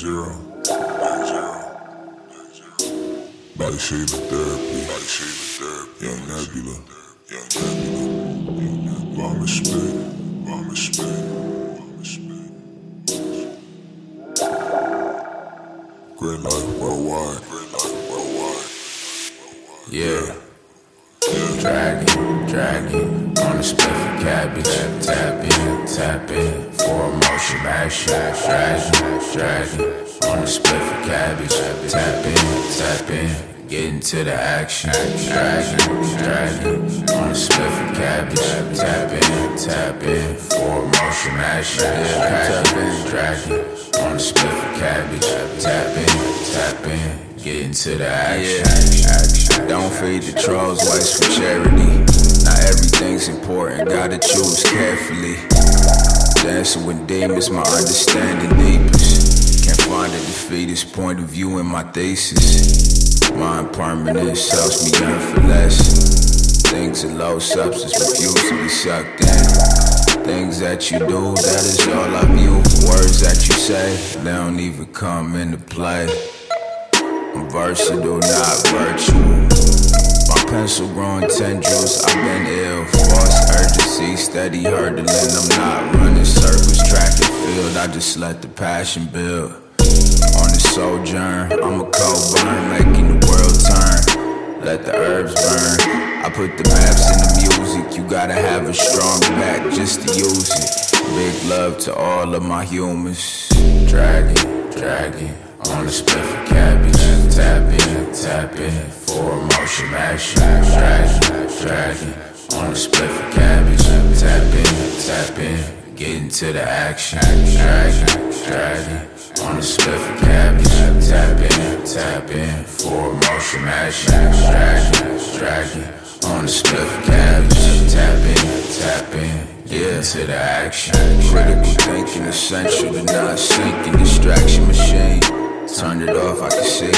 zero. Back zero. Body shaving therapy. Body shaving therapy. Young Nebula. Young Nebula. Spit. Vomit spit. Vomit spit. Great life worldwide. Great life worldwide. Yeah. Dragon, dragon, on the split for cabbage. Tap in, tap in, for motion action. Dragon, dragon, on the split for cabbage. Tap in, tap in, get into the action. Dragon, dragon, on the split for cabbage. Tap in, tap in, for motion action. In, dragon, on the split for cabbage. Tap in, tap in, get into the action. Don't feed the trolls, waste for charity. Gotta choose carefully. Dancing with demons, my understanding deepest. Can't find a defeatist point of view in my thesis. My impermanence helps me yearn for less. Things of low substance refuse to be sucked in. Things that you do, that is all I view. Words that you say, they don't even come into play. I'm versatile, not virtual. Pencil growing tendrils, I've been ill. False urgency, steady hurdling. I'm not running circles, track and field. I just let the passion build. On this sojourn, I'm a cold burn, making the world turn. Let the herbs burn. I put the maps in the music. You gotta have a strong back just to use it. Big love to all of my humans. Dragon, dragon, on the split for cabbage. Tap in, tap in, for motion action. Dragon, dragon, on the split for cabbage. Tap in, tap in, get into the action. Dragon, dragon, on the split for cabbage. Tap in, tap in, for motion action. Dragon, dragon, on the split for cabbage. Tap in, tap in. Yeah, to the action. Critical thinking essential to not sinking. Distraction machine. Turn it off, I can see.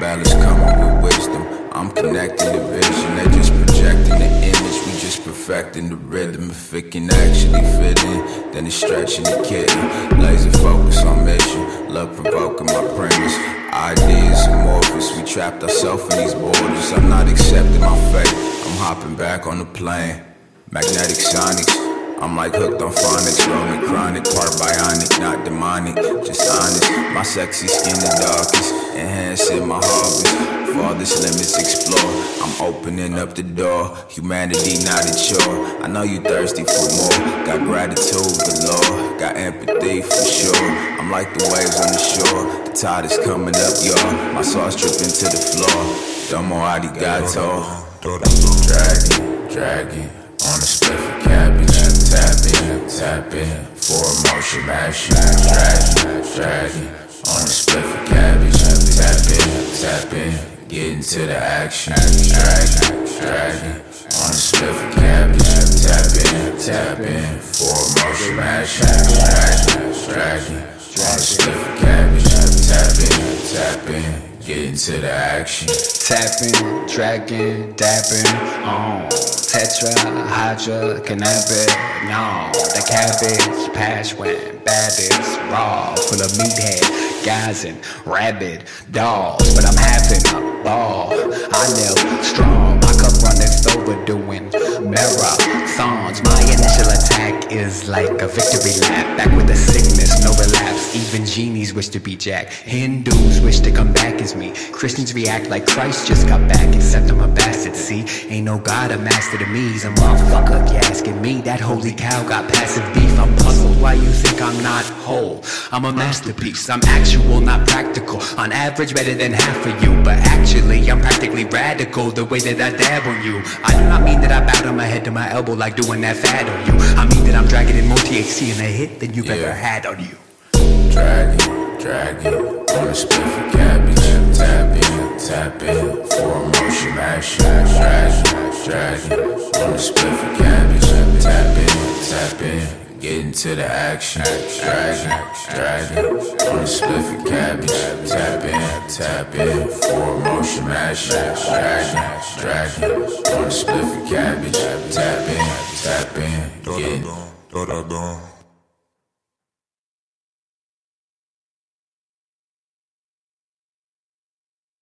Balance coming with wisdom. I'm connecting the vision. They just projecting the image. We just perfecting the rhythm. If it can actually fit in, then it's stretching the kitten. Laser focus on mission. Love provoking my premise. Ideas amorphous. We trapped ourselves in these borders. I'm not accepting my fate. I'm hopping back on the plane. Magnetic sonics. I'm like hooked on phonics, rolling chronic, part bionic, not demonic, just honest. My sexy skin the darkest, enhancing my harvest. Farthest limits explore. I'm opening up the door. Humanity not a chore. I know you thirsty for more. Got gratitude galore. Got empathy for sure. I'm like the waves on the shore. The tide is coming up, y'all. My sauce dripping to the floor. Domo arigato. Dragon, dragon, tap in, for motion action. Dragon, dragon, on the split for cabbage. Tap in, tap in, get into the action. Dragon, dragon, on the split for cabbage. Tap in, tap in, for motion action. Dragon, dragon, on the split for cabbage. Tap in, tap in, get into the action. Tapping, dragging, dabbing on Tetra, Hydra, cannabis, no The cabbage, patch when bad raw Full of meathead, guys and rabid dogs But I'm having a ball, I nail strong My cup runneth over doing marathons My initial attack is like a victory lap Back with a sickness, no relapse. Even genies wish to be Jack. Hindus wish to come back as me. Christians react like Christ just got back Except I'm a bastard, no God a master to me. He's a motherfucker you asking me. That holy cow got passive beef. I'm puzzled why you think I'm not whole. I'm a masterpiece. I'm actual, not practical. On average better than half of you. But actually I'm practically radical. The way that I dab on you. I do not mean that I bow down my head to my elbow Like doing that fat on you. I mean that I'm dragging in more THC in a hit Than you've Yeah. ever had on you. Dragon, on the split for cabbage. Tap in, tap in, for motion action. Dragon, dragon, on the split for cabbage. Tap in, tap in, get into the action. Dragon, dragon, on the split for cabbage. Tap in, tap in, for motion action. Dragon, dragon, on the split for cabbage. Tap in, tap in, get.